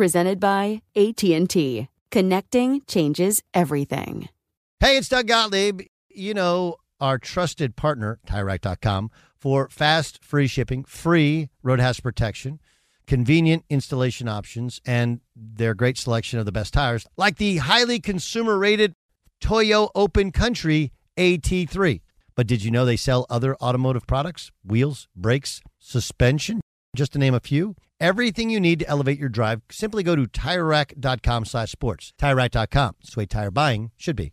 presented by AT&T. Connecting changes everything. Hey, it's Doug Gottlieb. You know, our trusted partner, TireRack.com, for fast, free shipping, free road hazard protection, convenient installation options, and their great selection of the best tires, like the highly consumer rated Toyo Open Country AT3. But did you know they sell other automotive products? Wheels, brakes, suspension, just to name a few. Everything you need to elevate your drive, simply go to TireRack.com slash sports. TireRack.com. It's the way tire buying should be.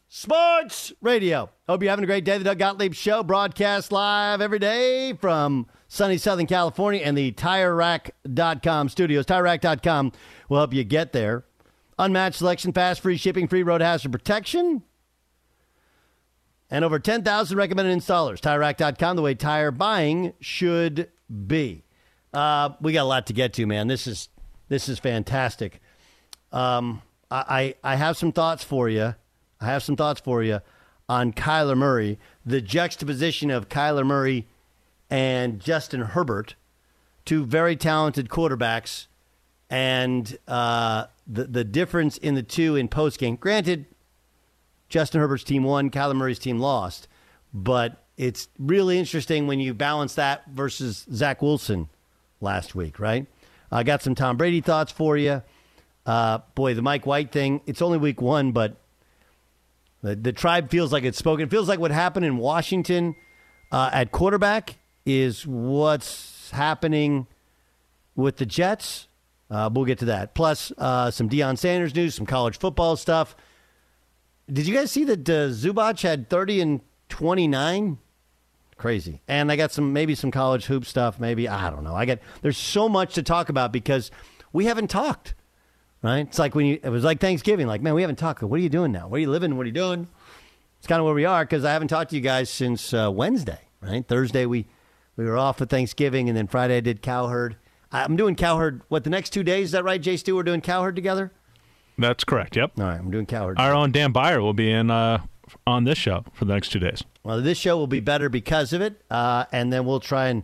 Sports Radio. Hope you're having a great day. The Doug Gottlieb Show broadcast live every day from sunny Southern California and the TireRack.com studios. TireRack.com will help you get there. Unmatched selection, fast, free shipping, free road hazard protection, and over 10,000 recommended installers. TireRack.com, the way tire buying should be. Uh, we got a lot to get to, man. This is this is fantastic. Um, I, I I have some thoughts for you. I have some thoughts for you on Kyler Murray, the juxtaposition of Kyler Murray and Justin Herbert, two very talented quarterbacks, and uh, the the difference in the two in post game. Granted, Justin Herbert's team won, Kyler Murray's team lost, but it's really interesting when you balance that versus Zach Wilson last week, right? I got some Tom Brady thoughts for you. Uh, boy, the Mike White thing, it's only week one, but the, the tribe feels like it's spoken. It feels like what happened in Washington uh, at quarterback is what's happening with the Jets. Uh, we'll get to that. Plus, uh, some Deion Sanders news, some college football stuff. Did you guys see that uh, Zubac had 30 and 29? Crazy. And I got some, maybe some college hoop stuff. Maybe, I don't know. I got, there's so much to talk about because we haven't talked right? It's like when you, it was like Thanksgiving, like, man, we haven't talked. What are you doing now? Where are you living? What are you doing? It's kind of where we are because I haven't talked to you guys since uh, Wednesday, right? Thursday, we, we were off for Thanksgiving, and then Friday, I did Cowherd. I'm doing Cowherd, what, the next two days? Is that right, Jay Stu? We're doing Cowherd together? That's correct. Yep. All right, I'm doing Cowherd. Our own Dan Beyer will be in uh, on this show for the next two days. Well, this show will be better because of it, uh, and then we'll try and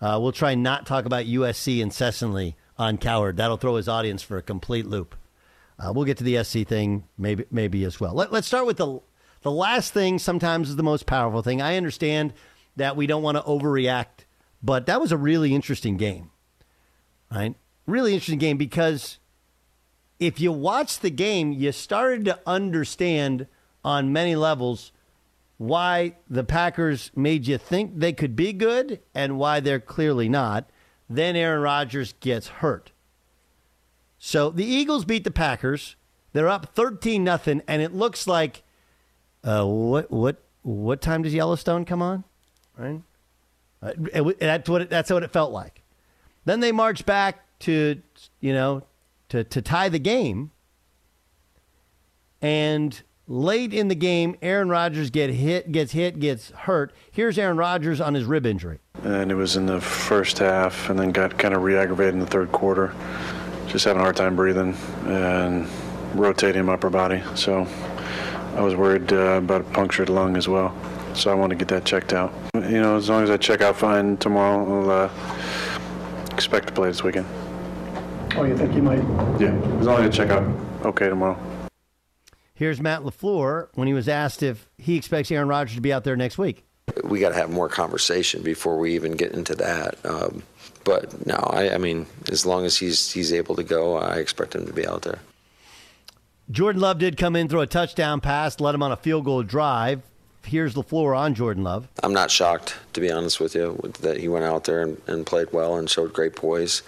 uh, we'll try and not talk about USC incessantly on Cowherd. That'll throw his audience for a complete loop. Uh, we'll get to the SC thing maybe maybe as well. Let, let's start with the the last thing. Sometimes is the most powerful thing. I understand that we don't want to overreact, but that was a really interesting game, right? Really interesting game because if you watch the game, you started to understand on many levels why the Packers made you think they could be good and why they're clearly not. Then Aaron Rodgers gets hurt. So the Eagles beat the Packers. They're up 13 nothing and it looks like uh, what what what time does Yellowstone come on? Right? Uh, it, that's what it, that's what it felt like. Then they march back to you know to to tie the game. And late in the game, Aaron Rodgers get hit, gets hit, gets hurt. Here's Aaron Rodgers on his rib injury. And it was in the first half, and then got kind of re-aggravated in the third quarter. Just having a hard time breathing and rotating my upper body. So I was worried uh, about a punctured lung as well. So I want to get that checked out. You know, as long as I check out fine tomorrow, I'll uh, expect to play this weekend. Oh, you think you might? Yeah, as long as I check out okay tomorrow. Here's Matt LaFleur when he was asked if he expects Aaron Rodgers to be out there next week. We got to have more conversation before we even get into that. Um, but no, I, I mean, as long as he's he's able to go, I expect him to be out there. Jordan Love did come in, throw a touchdown pass, led him on a field goal drive. Here's LaFleur on Jordan Love. I'm not shocked, to be honest with you, that he went out there and, and played well and showed great poise.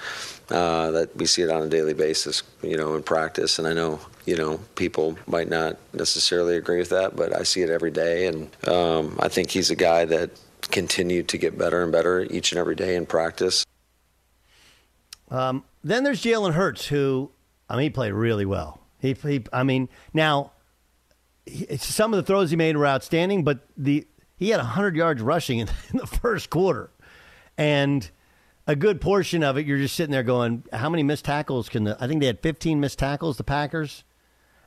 Uh, that we see it on a daily basis, you know, in practice. And I know, you know, people might not necessarily agree with that, but I see it every day. And um, I think he's a guy that continued to get better and better each and every day in practice. Um, then there's Jalen Hurts, who, I mean, he played really well. He, he I mean, now he, some of the throws he made were outstanding, but the he had 100 yards rushing in, in the first quarter, and a good portion of it, you're just sitting there going, how many missed tackles can the? I think they had 15 missed tackles, the Packers,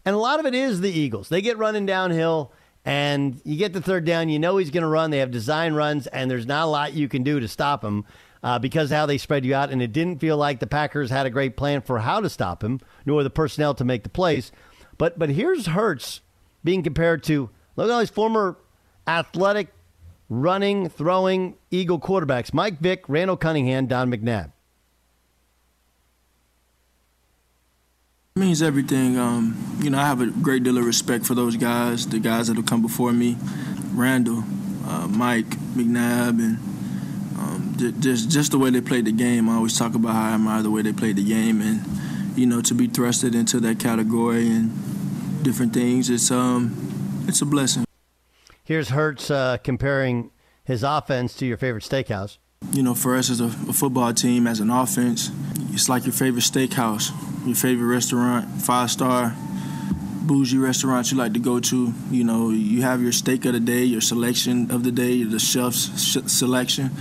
and a lot of it is the Eagles. They get running downhill. And you get the third down, you know he's going to run. They have design runs, and there's not a lot you can do to stop him uh, because how they spread you out. And it didn't feel like the Packers had a great plan for how to stop him, nor the personnel to make the plays. But but here's Hurts being compared to look at all these former athletic, running, throwing Eagle quarterbacks: Mike Vick, Randall Cunningham, Don McNabb. It means everything. Um, you know, I have a great deal of respect for those guys, the guys that have come before me, Randall, uh, Mike, McNabb, and um, just just the way they played the game. I always talk about how I admire the way they played the game, and you know, to be thrusted into that category and different things, it's um, it's a blessing. Here's Hurts uh, comparing his offense to your favorite steakhouse. You know, for us as a, a football team, as an offense, it's like your favorite steakhouse your favorite restaurant, five star, bougie restaurant you like to go to. You know, you have your steak of the day, your selection of the day, the chef's sh- selection.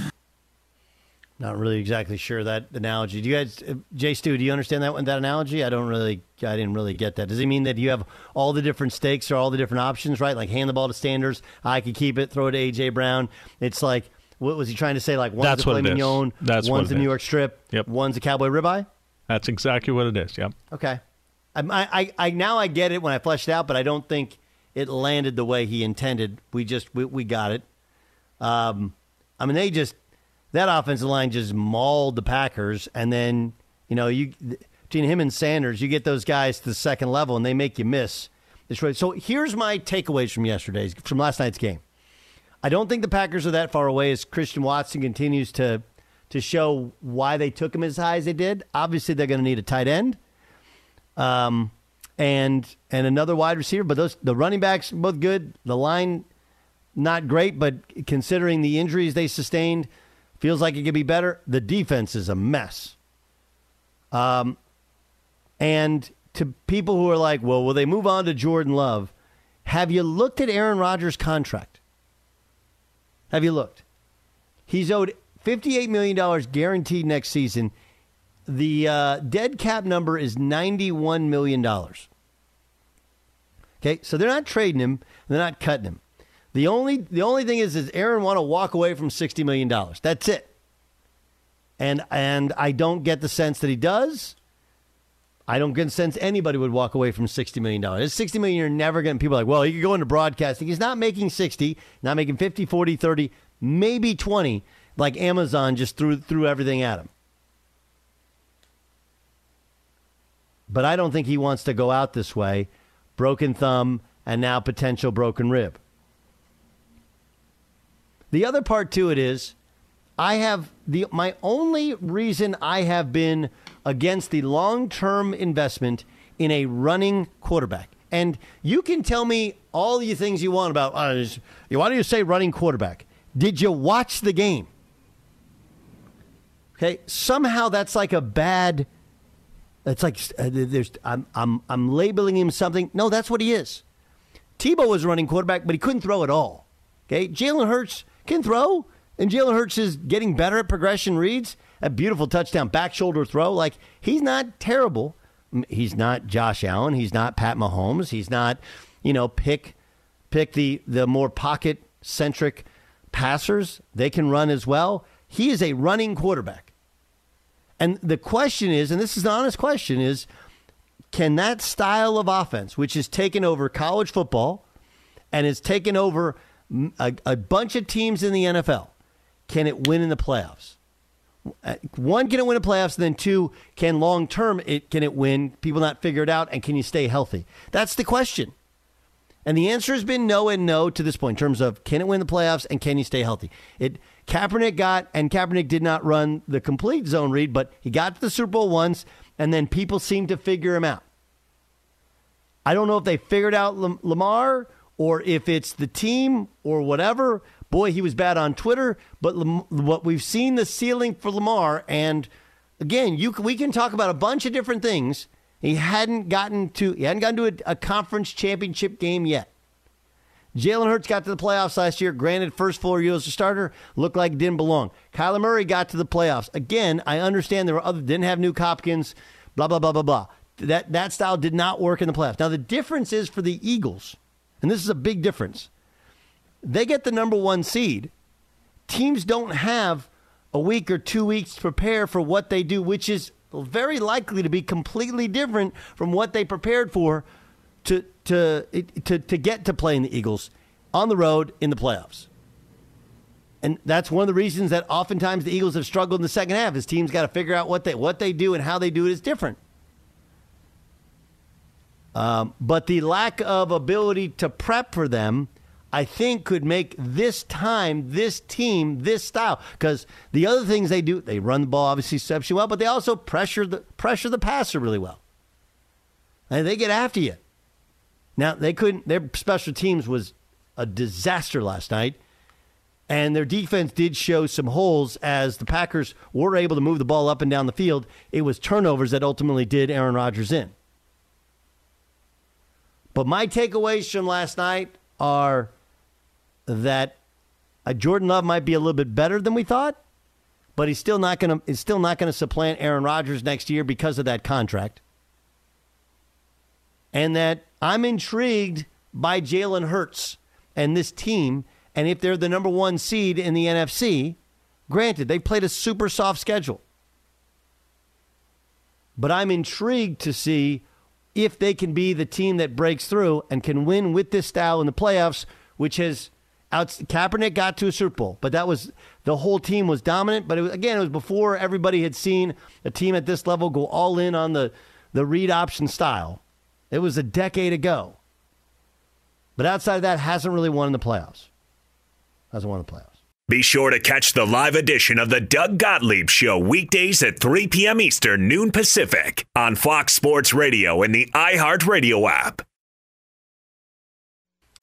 Not really exactly sure that analogy. Do you guys, uh, Jay Stu, do you understand that that analogy? I don't really, I didn't really get that. Does it mean that you have all the different steaks or all the different options, right? Like hand the ball to Sanders, I could keep it, throw it to AJ Brown. It's like, what was he trying to say? Like one's That's a filet what it is. mignon, That's one's a it New is. York strip, Yep. one's a cowboy ribeye. That's exactly what it is. Yep. Okay. I, I, I now I get it when I fleshed it out, but I don't think it landed the way he intended. We just we, we got it. Um, I mean, they just that offensive line just mauled the Packers, and then you know you between him and Sanders, you get those guys to the second level, and they make you miss. It's really, so here's my takeaways from yesterday's from last night's game. I don't think the Packers are that far away as Christian Watson continues to to show why they took him as high as they did. Obviously, they're going to need a tight end, um, and and another wide receiver. But those the running backs both good. The line not great, but considering the injuries they sustained, feels like it could be better. The defense is a mess. Um, and to people who are like, well, will they move on to Jordan Love? Have you looked at Aaron Rodgers' contract? Have you looked? He's owed $58 million guaranteed next season. The uh, dead cap number is $91 million. Okay, so they're not trading him, they're not cutting him. The only the only thing is, is Aaron want to walk away from sixty million dollars. That's it. And and I don't get the sense that he does. I don't get sense anybody would walk away from sixty million dollars. Sixty million, you're never getting people like, well, he could go into broadcasting. He's not making sixty, not making 50, 40, 30, maybe twenty, like Amazon just threw threw everything at him. But I don't think he wants to go out this way, broken thumb and now potential broken rib. The other part to it is I have the my only reason I have been against the long-term investment in a running quarterback. And you can tell me all the things you want about uh, why do you say running quarterback? Did you watch the game? Okay, somehow that's like a bad it's like uh, there's I'm I'm I'm labeling him something. No, that's what he is. Tebow was running quarterback, but he couldn't throw at all. Okay, Jalen Hurts can throw, and Jalen Hurts is getting better at progression reads. A beautiful touchdown back shoulder throw. Like he's not terrible. He's not Josh Allen. He's not Pat Mahomes. He's not, you know, pick pick the the more pocket centric passers. They can run as well. He is a running quarterback. And the question is, and this is an honest question, is can that style of offense, which has taken over college football and has taken over a, a bunch of teams in the NFL, can it win in the playoffs? Uh, one, can it win the playoffs? And then two, can long term it can it win? People not figure it out, and can you stay healthy? That's the question. And the answer has been no and no to this point in terms of can it win the playoffs and can you stay healthy? It Kaepernick got and Kaepernick did not run the complete zone read, but he got to the Super Bowl once, and then people seemed to figure him out. I don't know if they figured out Lamar or if it's the team or whatever. Boy, he was bad on Twitter, but what we've seen the ceiling for Lamar, and again, you we can talk about a bunch of different things. He hadn't gotten to he hadn't gotten to a, a conference championship game yet. Jalen Hurts got to the playoffs last year. Granted, first four years as a starter looked like didn't belong. Kyler Murray got to the playoffs again. I understand there were other didn't have Nuk Hopkins, blah blah blah blah blah. That that style did not work in the playoffs. Now the difference is for the Eagles and this is a big difference. They get the number one seed. Teams don't have a week or two weeks to prepare for what they do, which is very likely to be completely different from what they prepared for to to to to get to playing the Eagles on the road in the playoffs. And that's one of the reasons that oftentimes the Eagles have struggled in the second half. Is teams got to figure out what they what they do and how they do it is different. Um, but the lack of ability to prep for them, I think, could make this time, this team, this style. Because the other things they do, they run the ball obviously exceptionally well, but they also pressure the pressure the passer really well, and they get after you. Now they couldn't. Their special teams was a disaster last night, and their defense did show some holes as the Packers were able to move the ball up and down the field. It was turnovers that ultimately did Aaron Rodgers in. But my takeaways from last night are that uh, Jordan Love might be a little bit better than we thought, but he's still not going to is still not going to supplant Aaron Rodgers next year because of that contract. And that I'm intrigued by Jalen Hurts and this team, and if they're the number one seed in the NFC, granted they played a super soft schedule, but I'm intrigued to see if they can be the team that breaks through and can win with this style in the playoffs, which has out, Kaepernick got to a Super Bowl, but that was the whole team was dominant. But it was, again, it was before everybody had seen a team at this level go all in on the the read option style. It was a decade ago. But outside of that, hasn't really won in the playoffs. Hasn't won the playoffs. Be sure to catch the live edition of the Doug Gottlieb Show weekdays at 3 p.m. Eastern, noon Pacific on Fox Sports Radio and the iHeartRadio app.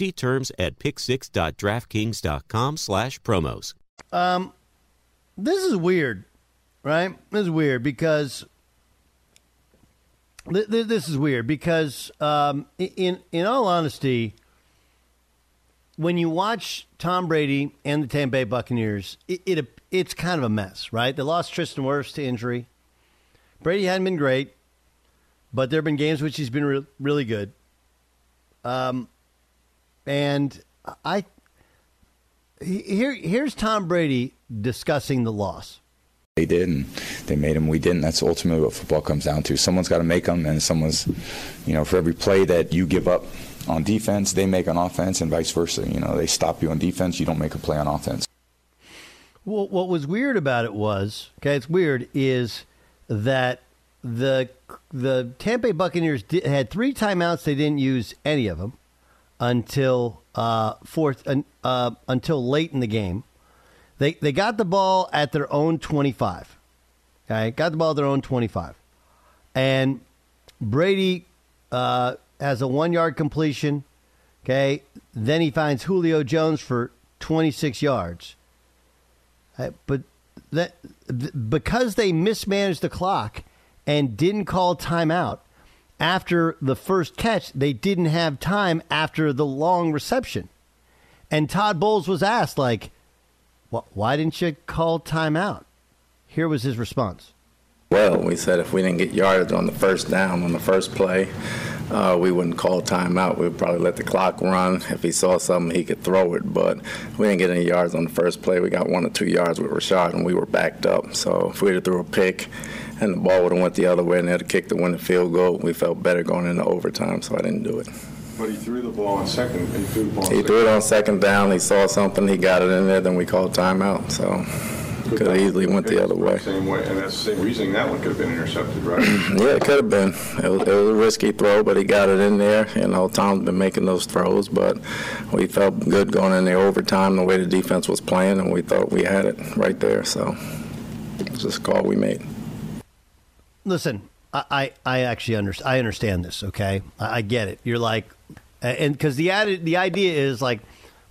See terms at pick6.draftkings.com slash promos. Um, this is weird, right? This is weird because th- th- this is weird because um, in in all honesty, when you watch Tom Brady and the Tampa Bay Buccaneers, it, it it's kind of a mess, right? They lost Tristan Wirfs to injury. Brady hadn't been great, but there have been games which he's been re- really good. Um, and I here here's Tom Brady discussing the loss. They did, and they made them. We didn't. That's ultimately what football comes down to. Someone's got to make them, and someone's, you know, for every play that you give up on defense, they make on offense, and vice versa. You know, they stop you on defense, you don't make a play on offense. Well, what was weird about it was, okay, it's weird, is that the the Tampa Bay Buccaneers did, had three timeouts. They didn't use any of them until uh, fourth uh, until late in the game. They they got the ball at their own 25. Okay, got the ball at their own 25, and Brady uh, has a one yard completion. Okay, then he finds Julio Jones for 26 yards. Uh, but that because they mismanaged the clock and didn't call timeout after the first catch, they didn't have time after the long reception. And Todd Bowles was asked, like, why didn't you call timeout? Here was his response. Well, we said if we didn't get yardage on the first down on the first play, uh, we wouldn't call timeout. We'd probably let the clock run. If he saw something, he could throw it. But we didn't get any yards on the first play. We got one or two yards with Rachaad, and we were backed up. So if we'd have threw a pick and the ball would have went the other way and they'd have kicked the winning field goal, we felt better going into overtime, so I didn't do it. But he threw the ball on second. He threw the ball. on He threw it on second down. He saw something. He got it in there. Then we called timeout. So could have easily went the other way. Same way, and that's the same reasoning that one could have been intercepted, right? Yeah, it could have been. It was, it was a risky throw, but he got it in there. You know, Tom's been making those throws, but we felt good going in there overtime the way the defense was playing, and we thought we had it right there. So it's just a call we made. Listen, I, I, I actually understand. I understand this. Okay, I, I get it. You're like, and because the added, the idea is like,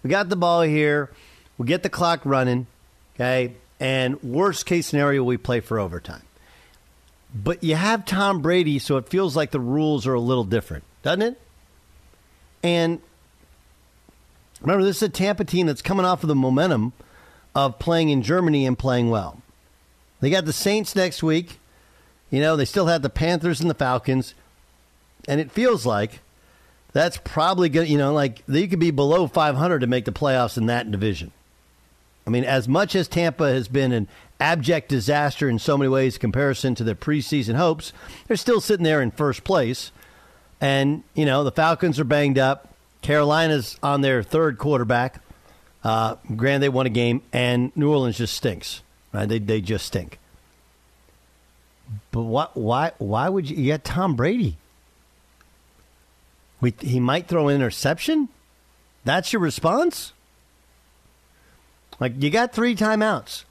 we got the ball here, we get the clock running, okay, and worst case scenario, we play for overtime. But you have Tom Brady, so it feels like the rules are a little different, doesn't it? And remember, this is a Tampa team that's coming off of the momentum of playing in Germany and playing well. They got the Saints next week. You know, they still have the Panthers and the Falcons. And it feels like that's probably going to, you know, like they could be below 500 to make the playoffs in that division. I mean, as much as Tampa has been an abject disaster in so many ways in comparison to their preseason hopes, they're still sitting there in first place. And, you know, the Falcons are banged up. Carolina's on their third quarterback. Uh, they won a game, and New Orleans just stinks. Right? They, they just stink. But why, why, why would you, you got Tom Brady? We, he might throw an interception? That's your response? Like, you got three timeouts.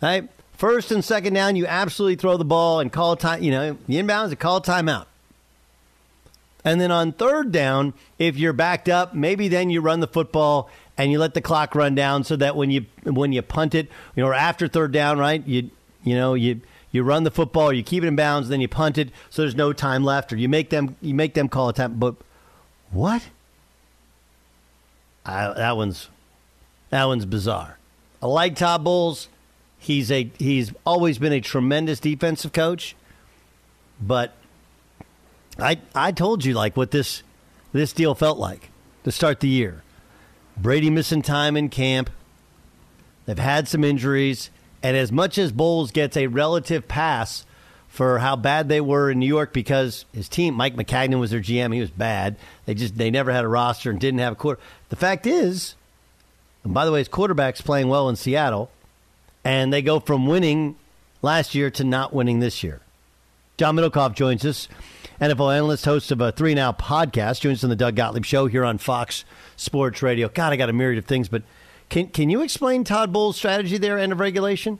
Right? First and second down, you absolutely throw the ball and call time, you know, the inbounds and call timeout. And then on third down, if you're backed up, maybe then you run the football and you let the clock run down so that when you when you punt it, you know, or after third down, right? You you know, you you run the football, you keep it in bounds, then you punt it so there's no time left, or you make them you make them call a time. But what? I, that one's that one's bizarre. I like Todd Bowles. He's a he's always been a tremendous defensive coach, but I I told you like what this this deal felt like to start the year. Brady missing time in camp. They've had some injuries, and as much as Bowles gets a relative pass for how bad they were in New York because his team, Mike Maccagnan was their GM, he was bad. They just they never had a roster and didn't have a quarter. The fact is, and by the way, his quarterback's playing well in Seattle, and they go from winning last year to not winning this year. John Middlekauff joins us, NFL analyst, host of a Three Now podcast, joins us on the Doug Gottlieb Show here on Fox Sports Radio. God, I got a myriad of things, but can can you explain Todd Bowles' strategy there, end of regulation?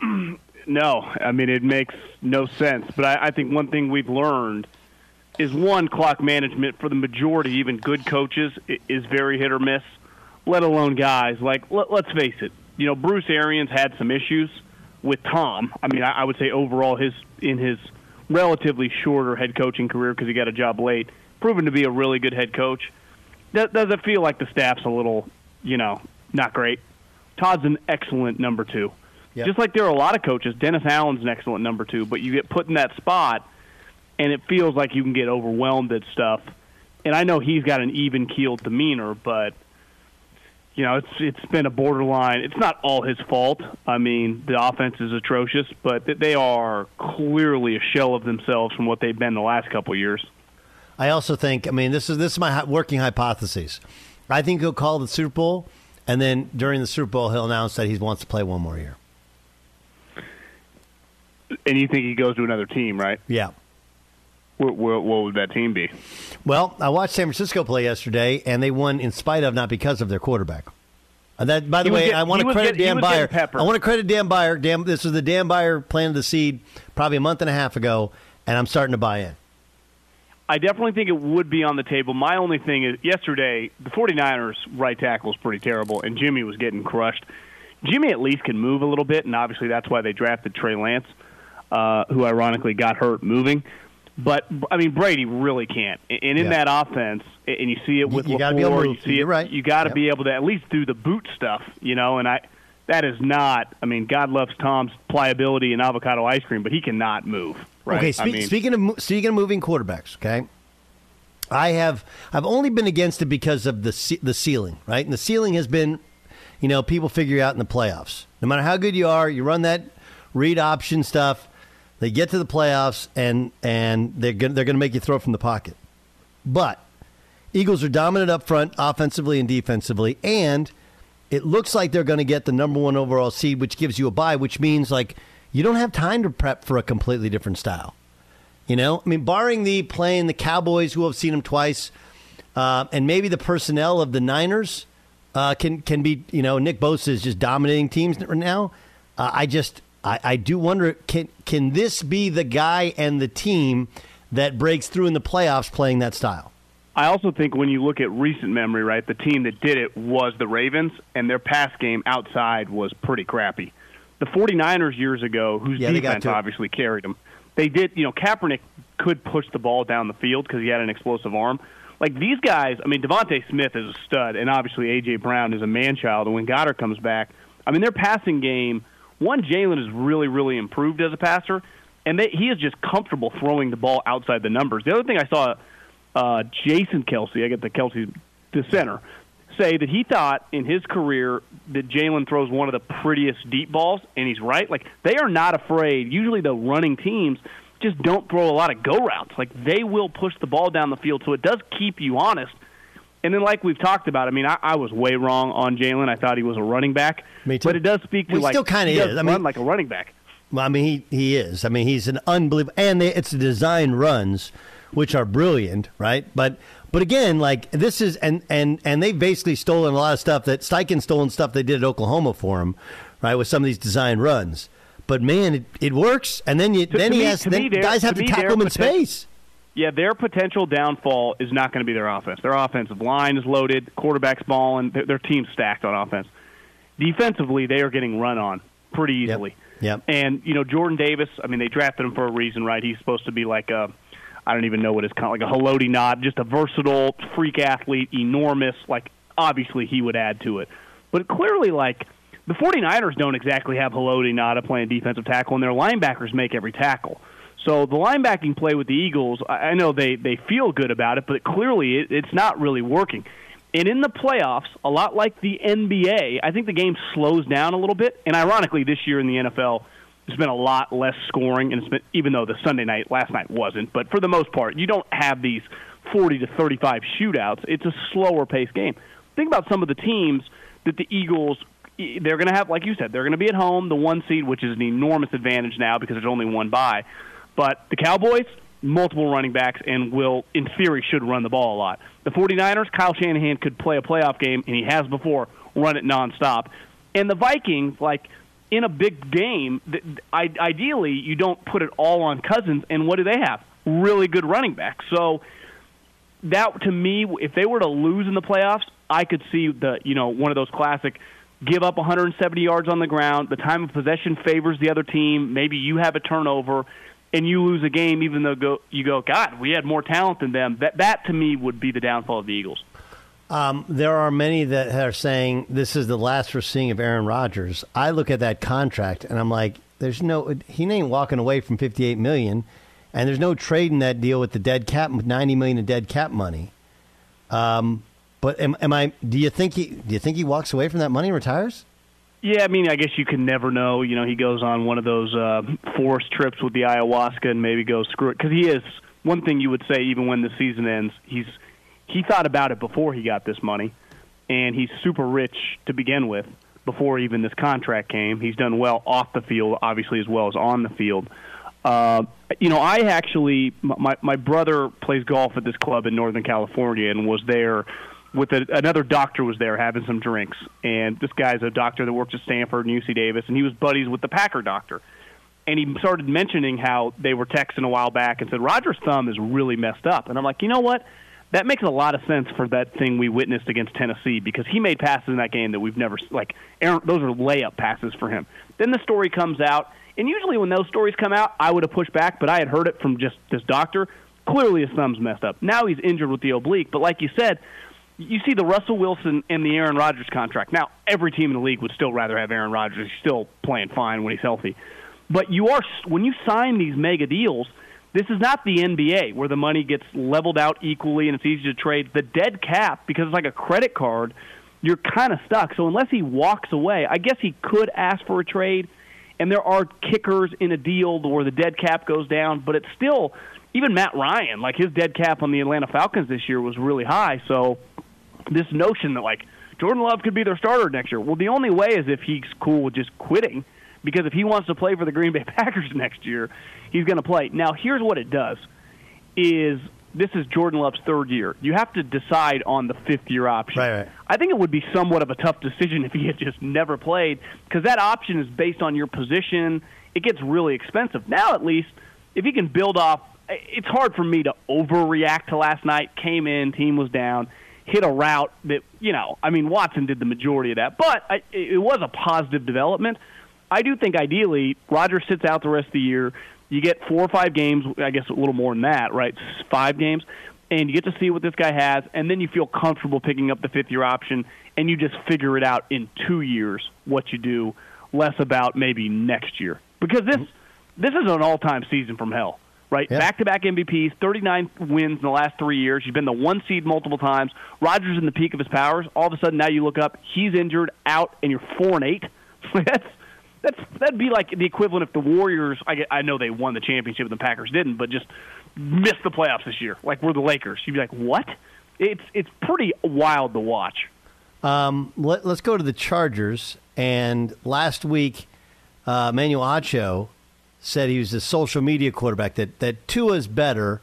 No, I mean it makes no sense. But I, I think one thing we've learned is one clock management for the majority, even good coaches, is very hit or miss. Let alone guys like let, let's face it. You know, Bruce Arians had some issues with Tom. I mean, I, I would say overall his in his relatively shorter head coaching career because he got a job late, proven to be a really good head coach. Does, does it feel like the staff's a little, you know, not great? Todd's an excellent number two. Yep. Just like there are a lot of coaches, Dennis Allen's an excellent number two, but you get put in that spot, and it feels like you can get overwhelmed at stuff. And I know he's got an even keeled demeanor, but you know it's it's been a borderline. It's not all his fault. I mean, the offense is atrocious, but they are clearly a shell of themselves from what they've been the last couple of years. I also think, I mean, this is this is my working hypothesis. I think he'll call the Super Bowl, and then during the Super Bowl, he'll announce that he wants to play one more year. And you think he goes to another team, right? Yeah. What, what, what would that team be? Well, I watched San Francisco play yesterday, and they won in spite of, not because of their quarterback. And that, by the He way, get- I want to credit get- Dan Beyer. I want to credit Dan Beyer. Dan, this was the Dan Beyer planted the seed probably a month and a half ago, and I'm starting to buy in. I definitely think it would be on the table. My only thing is yesterday, the 49ers right tackle was pretty terrible, and Jimmy was getting crushed. Jimmy at least can move a little bit, and obviously that's why they drafted Trey Lance, uh, who ironically got hurt moving. But I mean, Brady really can't. And in Yeah. that offense, and you see it with You gotta be able to LaFleur, you see it. right. You got to Yep. be able to at least do the boot stuff, you know. And I, that is not. I mean, God loves Tom's pliability and avocado ice cream, but he cannot move. Right? Okay, I mean, speaking of speaking of moving quarterbacks, okay, I have I've only been against it because of the ce- the ceiling, right? And the ceiling has been, you know, people figure out in the playoffs. No matter how good you are, you run that read option stuff. They get to the playoffs and and they're gonna, they're going to make you throw from the pocket. But Eagles are dominant up front, offensively and defensively, and it looks like they're going to get the number one overall seed, which gives you a bye, which means like you don't have time to prep for a completely different style. You know, I mean, barring the playing the Cowboys, who have seen them twice, uh, and maybe the personnel of the Niners uh, can can be. You know, Nick Bosa is just dominating teams right now. Uh, I just I, I do wonder can can this be the guy and the team that breaks through in the playoffs playing that style? I also think when you look at recent memory, right, the team that did it was the Ravens, and their pass game outside was pretty crappy. The 49ers years ago, whose Yeah, defense obviously carried them, they did, you know, Kaepernick could push the ball down the field because he had an explosive arm. Like these guys, I mean, DeVonta Smith is a stud, and obviously A.J. Brown is a man child, and when Goedert comes back, I mean, their passing game, one, Jalen has really, really improved as a passer, and they, he is just comfortable throwing the ball outside the numbers. The other thing I saw uh, Jason Kelce, I get the Kelce, the center, say that he thought in his career that Jalen throws one of the prettiest deep balls, and he's right. Like they are not afraid. Usually, the running teams just don't throw a lot of go routes. Like they will push the ball down the field, so it does keep you honest. And then, like we've talked about, I mean, I, I was way wrong on Jalen. I thought he was a running back, Me too. but it does speak to Well, like still he does is. I run mean- like a running back. Well, I mean, he, he is. I mean, he's an unbelievable, and they, it's the design runs, which are brilliant, right? But but again, like this is and and and they've basically stolen a lot of stuff that Steichen stolen stuff they did at Oklahoma for him, right? With some of these design runs. But man, it, it works, and then you To- then to he me- has to then me, guys have to to, tackle him in space. Yeah, their potential downfall is not going to be their offense. Their offensive line is loaded, quarterbacks balling, their, their team's stacked on offense. Defensively, they are getting run on pretty easily. Yep. And you know Jordan Davis. I mean, they drafted him for a reason, right? He's supposed to be like a, I don't even know what his kind of like a Haloti Ngata, just a versatile freak athlete, enormous. Like obviously he would add to it, but clearly like the 49ers don't exactly have Haloti Ngata playing defensive tackle, and their linebackers make every tackle. So the linebacking play with the Eagles, I know they they feel good about it, but clearly it, it's not really working. And in the playoffs, a lot like the NBA, I think the game slows down a little bit. And ironically, this year in the NFL, there's been a lot less scoring, and it's been even though the Sunday night last night wasn't, but for the most part, you don't have these 40 to 35 shootouts. It's a slower paced game. Think about some of the teams that the Eagles they're going to have, like you said, they're going to be at home, the one seed, which is an enormous advantage now because there's only one bye. But the Cowboys, multiple running backs, and will, in theory, should run the ball a lot. The 49ers, Kyle Shanahan could play a playoff game, and he has before, run it nonstop. And the Vikings, like, in a big game, ideally, you don't put it all on Cousins. And what do they have? Really good running backs. So that, to me, if they were to lose in the playoffs, I could see the, you know, one of those classic give up 170 yards on the ground. The time of possession favors the other team. Maybe you have a turnover and you lose a game, even though go, you go, God, we had more talent than them. That that to me would be the downfall of the Eagles. Um, there are many that are saying this is the last we're seeing of Aaron Rodgers. I look at that contract and I'm like, there's no he ain't walking away from 58 million, and there's no trading that deal with the dead cap, 90 million in dead cap money. Um, but am, am I? Do you think he? Do you think he walks away from that money and retires? Yeah, I mean, I guess you can never know. You know, he goes on one of those uh, forced trips with the ayahuasca and maybe goes screw it because he is one thing you would say even when the season ends. He's he thought about it before he got this money, and he's super rich to begin with. Before even this contract came, he's done well off the field, obviously as well as on the field. Uh, you know, I actually my my brother plays golf at this club in Northern California and was there with a, another doctor was there having some drinks, and this guy's a doctor that works at Stanford and UC Davis, and he was buddies with the Packer doctor. And he started mentioning how they were texting a while back and said Rodgers' thumb is really messed up, and I'm like, you know what? That makes a lot of sense for that thing we witnessed against Tennessee because he made passes in that game that we've never like. Aaron, those are layup passes for him. Then the story comes out, and usually when those stories come out, I would have pushed back, but I had heard it from just this doctor. Clearly, his thumb's messed up. Now he's injured with the oblique, but like you said, you see the Russell Wilson and the Aaron Rodgers contract. Now, every team in the league would still rather have Aaron Rodgers. He's still playing fine when he's healthy. But you are when you sign these mega deals, This is not the NBA where the money gets leveled out equally and it's easy to trade. The dead cap, because it's like a credit card, you're kind of stuck. So unless he walks away, I guess he could ask for a trade. And there are kickers in a deal where the dead cap goes down, but it's still even Matt Ryan, like his dead cap on the Atlanta Falcons this year was really high. So this notion that like Jordan Love could be their starter next year, well, the only way is if he's cool with just quitting. Because if he wants to play for the Green Bay Packers next year, he's going to play. Now, here's what it does: is this is Jordan Love's third year. You have to decide on the fifth year option. Right, right. I think it would be somewhat of a tough decision if he had just never played because that option is based on your position. It gets really expensive. Now, at least, if he can build off, it's hard for me to overreact to last night. Came in, team was down, hit a route that, you know, I mean, Watson did the majority of that, but I, it was a positive development. I do think ideally Rodgers sits out the rest of the year. You get four or five games, I guess a little more than that, right? Five games, and you get to see what this guy has, and then you feel comfortable picking up the fifth year option, and you just figure it out in two years what you do, less about maybe next year because this this is an all time season from hell. Right, back to back MVPs, 39 wins in the last three years. You've been the one seed multiple times. Rodgers in the peak of his powers. All of a sudden, now you look up, he's injured, out, and you're four and eight. That's that's that'd be like the equivalent if the Warriors. I, I know they won the championship and the Packers didn't, but just missed the playoffs this year. Like we're the Lakers. You'd be like, what? It's it's pretty wild to watch. Um, let, us go to the Chargers. And last week, uh, Emmanuel Acho said he was a social media quarterback. That that Tua's better,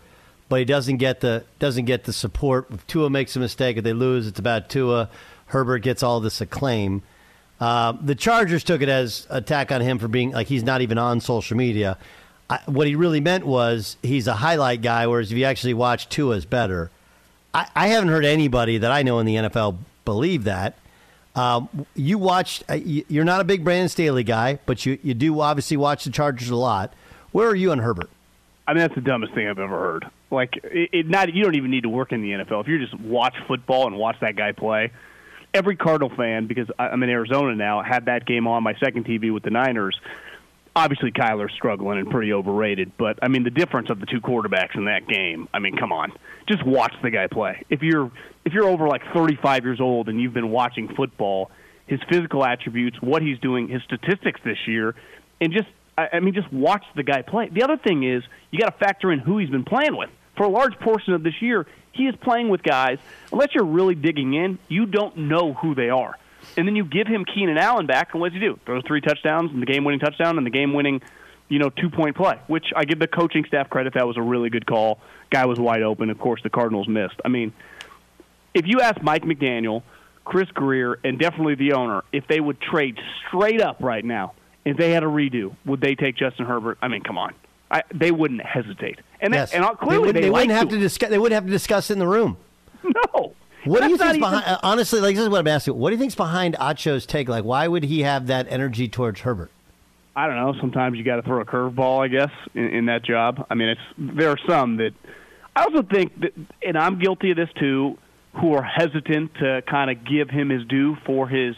but he doesn't get the doesn't get the support. If Tua makes a mistake, if they lose, it's about Tua. Herbert gets all this acclaim. Uh, the Chargers took it as attack on him for being like he's not even on social media. I, what he really meant was he's a highlight guy, whereas if you actually watch Tua's better. I, I haven't heard anybody that I know in the NFL believe that. Um, you watched. Uh, you're not a big Brandon Staley guy, but you you do obviously watch the Chargers a lot. Where are you on Herbert? I mean, that's the dumbest thing I've ever heard. Like, it, it not you don't even need to work in the NFL if you just watch football and watch that guy play every Cardinal fan, because I'm in Arizona now, had that game on my second TV with the Niners. Obviously, Kyler's struggling and pretty overrated, but I mean the difference of the two quarterbacks in that game. I mean, come on, just watch the guy play. If you're if you're over like 35 years old and you've been watching football, his physical attributes, what he's doing, his statistics this year, and just I mean, just watch the guy play. The other thing is you got to factor in who he's been playing with. For a large portion of this year, he is playing with guys. Unless you're really digging in, you don't know who they are. And then you give him Keenan Allen back, and what does he do? Throws three touchdowns and the game-winning touchdown and the game-winning, you know, two-point play. Which I give the coaching staff credit. That was a really good call. Guy was wide open. Of course, the Cardinals missed. I mean, if you ask Mike McDaniel, Chris Grier, and definitely the owner, if they would trade straight up right now, if they had a redo, would they take Justin Herbert? I mean, come on. I, they wouldn't hesitate. And, yes. they, and clearly they, they, they wouldn't like have to discuss. They wouldn't have to discuss in the room. No. What do you think behind? even- uh, honestly, like this is what I'm asking. What do you think's behind Acho's take? Like, why would he have that energy towards Herbert? I don't know. Sometimes you got to throw a curveball, I guess, in, in that job. I mean, it's there are some that I also think that, and I'm guilty of this too, who are hesitant to kind of give him his due for his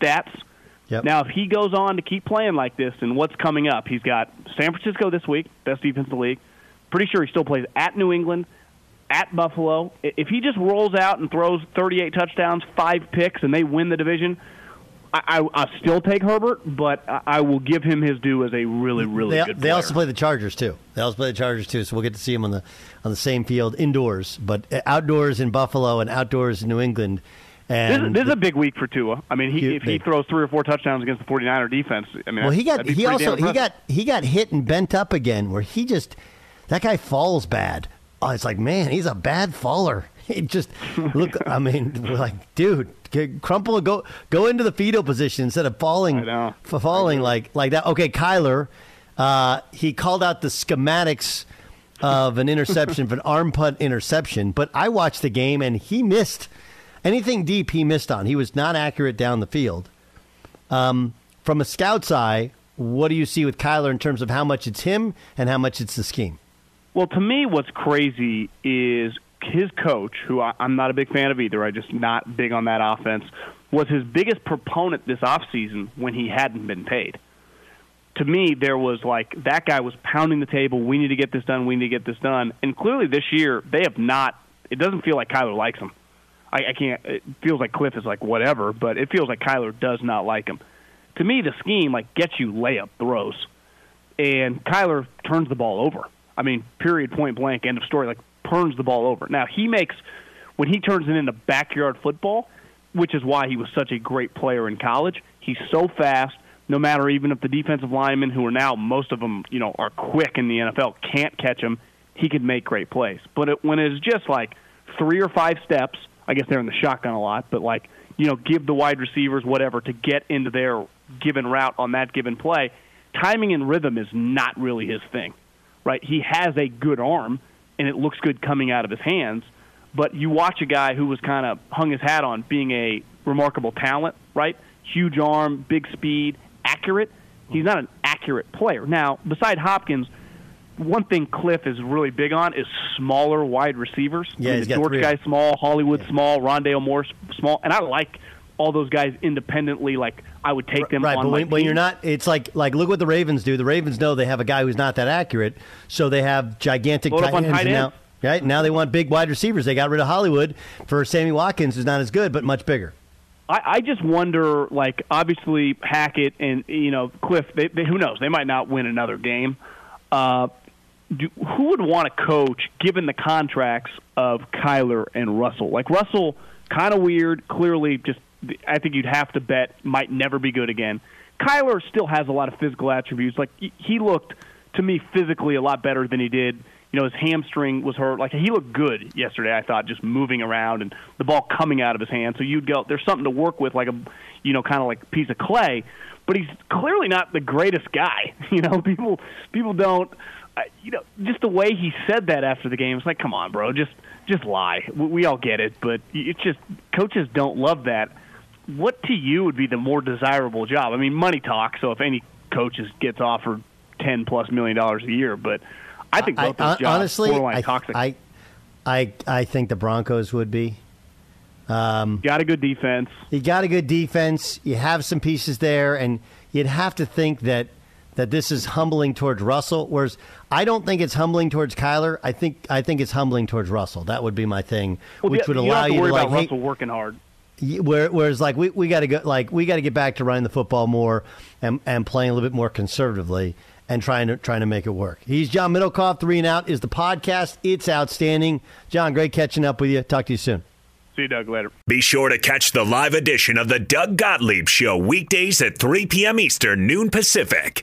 stats. Yep. Now, if he goes on to keep playing like this, and what's coming up? He's got San Francisco this week, best defense in the league. Pretty sure he still plays at New England, at Buffalo. If he just rolls out and throws 38 touchdowns, five picks, and they win the division, I, I, I'll still take Herbert, but I, I will give him his due as a really, really they, good Player. they also play the Chargers too. They also play the Chargers too, so we'll get to see him on the on the same field indoors, but outdoors in Buffalo and outdoors in New England. This, And is- this is a big week for Tua. I mean, he, if he big. throws three or four touchdowns against the 49er defense, I mean, well, he got he also he got he got hit and bent up again, where he just that guy falls bad. Oh, it's like man, he's a bad faller. He just look. I mean, like, dude, crumple go go into the fetal position instead of falling falling like like that. Okay, Kyler, uh, he called out the schematics of an interception, of an arm punt interception. But I watched the game and he missed anything deep. He missed on. He was not accurate down the field. Um, from a scout's eye, what do you see with Kyler in terms of how much it's him and how much it's the scheme? Well, to me, what's crazy is his coach, who I, I'm not a big fan of either. I just not big on that offense. Was his biggest proponent this offseason when he hadn't been paid. to me, there was like that guy was pounding the table. We need to get this done. We need to get this done. And clearly, this year they have not. It doesn't feel like Kyler likes him. I, I can't. It feels like Cliff is like whatever, but it feels like Kyler does not like him. To me, the scheme like gets you layup throws, and Kyler turns the ball over. I mean, period, point blank, end of story. Like turns the ball over. Now he makes when he turns it into backyard football, which is why he was such a great player in college. He's so fast. No matter even if the defensive linemen, who are now most of them, you know, are quick in the NFL, can't catch him, he could make great plays. But it, when it's just like three or five steps, I guess they're in the shotgun a lot, but like you know, give the wide receivers whatever to get into their given route on that given play. Timing and rhythm is not really his thing, right? He has a good arm, and it looks good coming out of his hands. But you watch a guy who was kind of hung his hat on being a remarkable talent, right? Huge arm, big speed, accurate. He's not an accurate player. Now, beside Hopkins, one thing Cliff is really big on is smaller wide receivers. Yeah, I mean, the Dortch guy small, Hollywood small, Rondale Moore small, and I like all those guys independently. Like I would take them Right, on but when, when you're not, it's like like look what the Ravens do. The Ravens know they have a guy who's not that accurate, so they have gigantic Load tight ends. tight now, right now they want big wide receivers. They got rid of Hollywood for Sammy Watkins, who's not as good but much bigger. I, I just wonder, like, obviously Hackett and you know Cliff. They, they, who knows? They might not win another game. Uh, do, who would want to coach given the contracts of Kyler and Russell? Like Russell, kind of weird. Clearly, just I think you'd have to bet might never be good again. Kyler still has a lot of physical attributes. Like he- looked to me physically a lot better than he did. You know, his hamstring was hurt. Like he looked good yesterday. I thought just moving around and the ball coming out of his hand. So you'd go. There's something to work with, like a, you know, kind of like piece of clay. But he's clearly not the greatest guy. You know, people people don't. You know, just the way he said that after the game, it's like, come on, bro, just just lie. We, we all get it, but it's just coaches don't love that. What to you would be the more desirable job? I mean, money talks. So if any coaches gets offered ten plus million dollars a year, but I think both I- those jobs honestly, borderline I, toxic. I, I, I think the Broncos would be. Um, got a good defense. You got a good defense. You have some pieces there, and you'd have to think that that this is humbling towards Russell. Whereas I don't think it's humbling towards Kyler. I think I think it's humbling towards Russell. That would be my thing, Well, which would you don't allow have to you worry to like, about hey, Russell working hard. Whereas, like we, we got to go, like we got to get back to running the football more and, and playing a little bit more conservatively and trying to trying to make it work. He's John Middlekauff. Three and out is the podcast. It's outstanding. John, great catching up with you. Talk to you soon. See you, Doug. Later. Be sure to catch the live edition of the Doug Gottlieb Show weekdays at 3 p.m. Eastern, noon Pacific.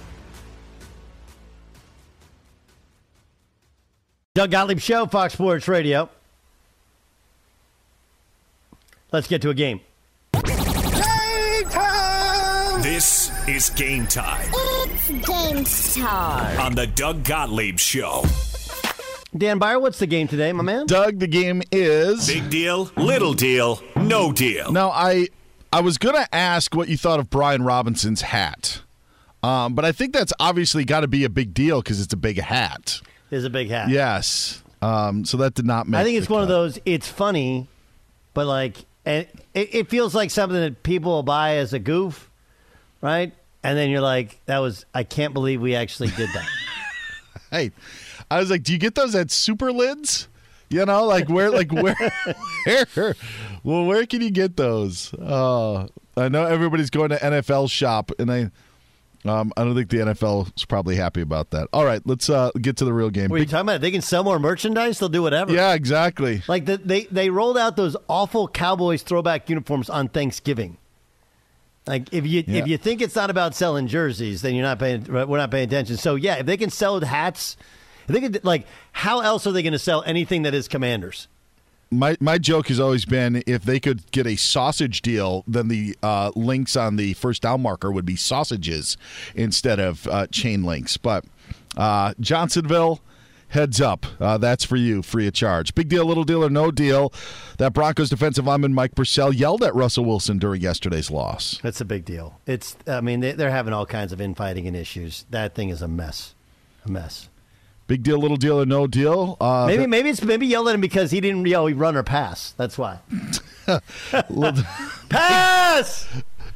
Doug Gottlieb Show, Fox Sports Radio. Let's get to a game. Game time! This is game time It's game time. on the Doug Gottlieb Show. Dan Beyer, what's the game today, my man? Doug, the game is Big deal, little deal, no deal. Now, I I was gonna ask what you thought of Brian Robinson's hat, um, but I think that's obviously got to be a big deal because it's a big hat. Is a big hat. Yes. Um, so that did not make. I think it's one of those. It's funny, but like, and it, it feels like something that people will buy as a goof, right? And then you're like, that was. I can't believe we actually did that. Hey, I was like, do you get those at Super Lids? You know, like where, like where, where? Well, where can you get those? Uh, I know everybody's going to NFL shop, and I, um, I don't think the NFL is probably happy about that. All right, let's uh, get to the real game. what are you talking about? They can sell more merchandise. They'll do whatever. Yeah, exactly. Like the, they they rolled out those awful Cowboys throwback uniforms on Thanksgiving. Like if you Yeah. if you think it's not about selling jerseys, then you're not paying. We're not paying attention. So yeah, if they can sell hats, if they could like, how else are they going to sell anything that is Commanders? My my joke has always been if they could get a sausage deal, then the uh, links on the first down marker would be sausages instead of uh, chain links. But uh, Johnsonville, heads up, uh, that's for you, free of charge. Big deal, little deal, or no deal. That Broncos defensive lineman Mike Purcell yelled at Russell Wilson during yesterday's loss. That's a big deal. It's. I mean, they, they're having all kinds of infighting and issues. That thing is a mess. A mess. Big deal, little deal, or no deal. Uh, maybe the- maybe it's maybe yelled at him because he didn't yell he run or pass. That's why. pass.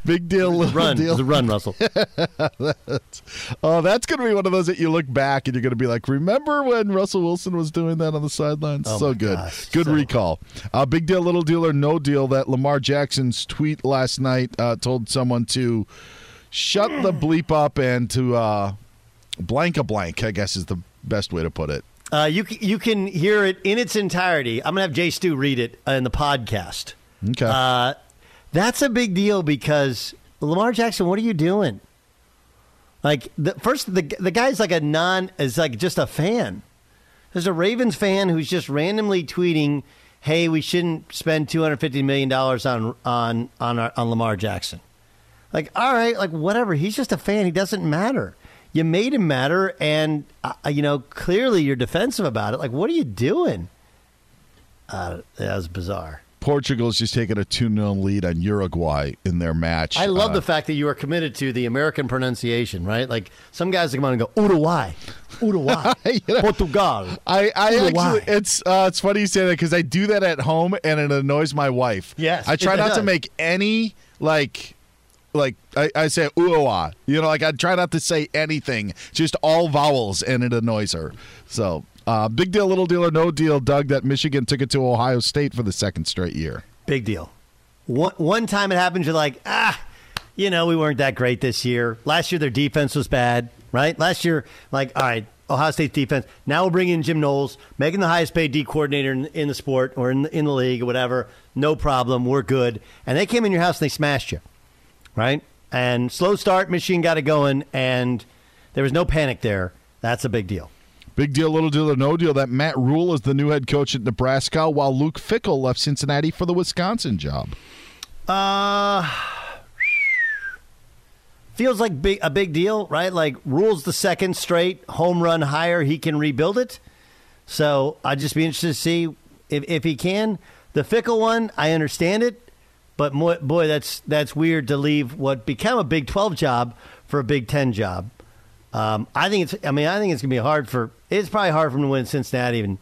Big deal, little Run. deal. It's a run, Russell. That's- oh, that's going to be one of those that you look back and you're going to be like, remember when Russell Wilson was doing that on the sidelines? Oh so good. gosh, good so- recall. Uh, big deal, little deal, or no deal that Lamar Jackson's tweet last night uh, told someone to shut the bleep up and to uh, blank a blank, I guess is the best way to put it. Uh, you you can hear it in its entirety. I'm gonna have Jay Stu read it in the podcast. Okay. Uh, that's a big deal because Lamar Jackson, what are you doing? Like the first, the the guy's like a non is like just a fan. There's a Ravens fan who's just randomly tweeting, "Hey, we shouldn't spend 250 million dollars on on on our, on Lamar Jackson." Like, all right, like whatever. He's just a fan. He doesn't matter. You made him matter, and uh, you know clearly you're defensive about it. Like, what are you doing? Uh, that was bizarre. Portugal's just taking a 2 0 lead on Uruguay in their match. I love Uh, the fact that you are committed to the American pronunciation, right? Like some guys come on and go Uruguay, Uruguay, Portugal. I, I Uruguay. actually, it's uh, it's funny you say that because I do that at home and it annoys my wife. Yes, I try not to make any like, like I, I say ooh You know, like I try not to say anything, just all vowels, and it annoys her. So, uh, big deal, little deal, or no deal, Doug. That Michigan took it to Ohio State for the second straight year. Big deal. One one time it happens, you're like, ah, you know, we weren't that great this year. Last year their defense was bad, right? Last year, like, all right, Ohio State's defense. Now we'll bring in Jim Knowles, making the highest paid D coordinator in, in the sport or in the, in the league or whatever. No problem. We're good. And they came in your house and they smashed you, right? And slow start, machine got it going, and there was no panic there. That's a big deal. Big deal, little deal, or no deal that Matt Rhule is the new head coach at Nebraska, while Luke Fickell left Cincinnati for the Wisconsin job. Uh, feels like big, a big deal, right? Like Rhule's the second straight home run higher, he can rebuild it. So I'd just be interested to see if, if he can. The Fickell one, I understand it, but mo- boy, that's that's weird to leave what became a Big Twelve job for a Big Ten job. Um, I think it's. I mean, I think it's gonna be hard for. It's probably hard for him to win Cincinnati, even.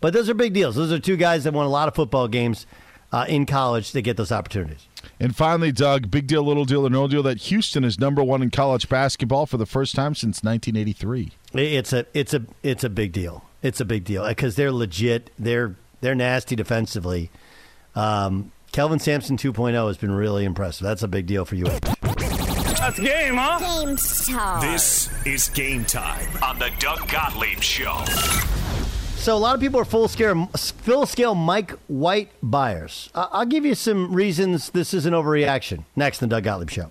But those are big deals. Those are two guys that won a lot of football games uh, in college to get those opportunities. And finally, Doug, big deal, little deal, or no deal that Houston is number one in college basketball for the first time since 1983. It's a it's a it's a big deal. It's a big deal because they're legit. They're they're nasty defensively. Um, Kelvin Sampson 2.0 has been really impressive. That's a big deal for you. That's game, huh? Game time. This is game time on the Doug Gottlieb Show. So a lot of people are full scale full scale Mike White buyers. I- I'll give you some reasons this is an overreaction. Next, in the Doug Gottlieb Show.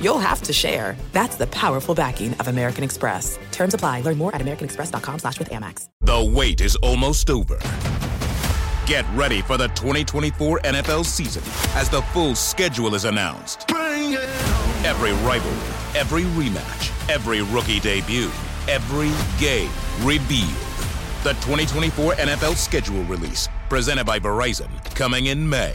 you'll have to share. That's the powerful backing of American Express. Terms apply. Learn more at americanexpress.com slash with Amex. The wait is almost over. Get ready for the 2024 NFL season as the full schedule is announced. Every rivalry, every rematch, every rookie debut, every game revealed. The 2024 NFL schedule release, presented by Verizon, coming in May.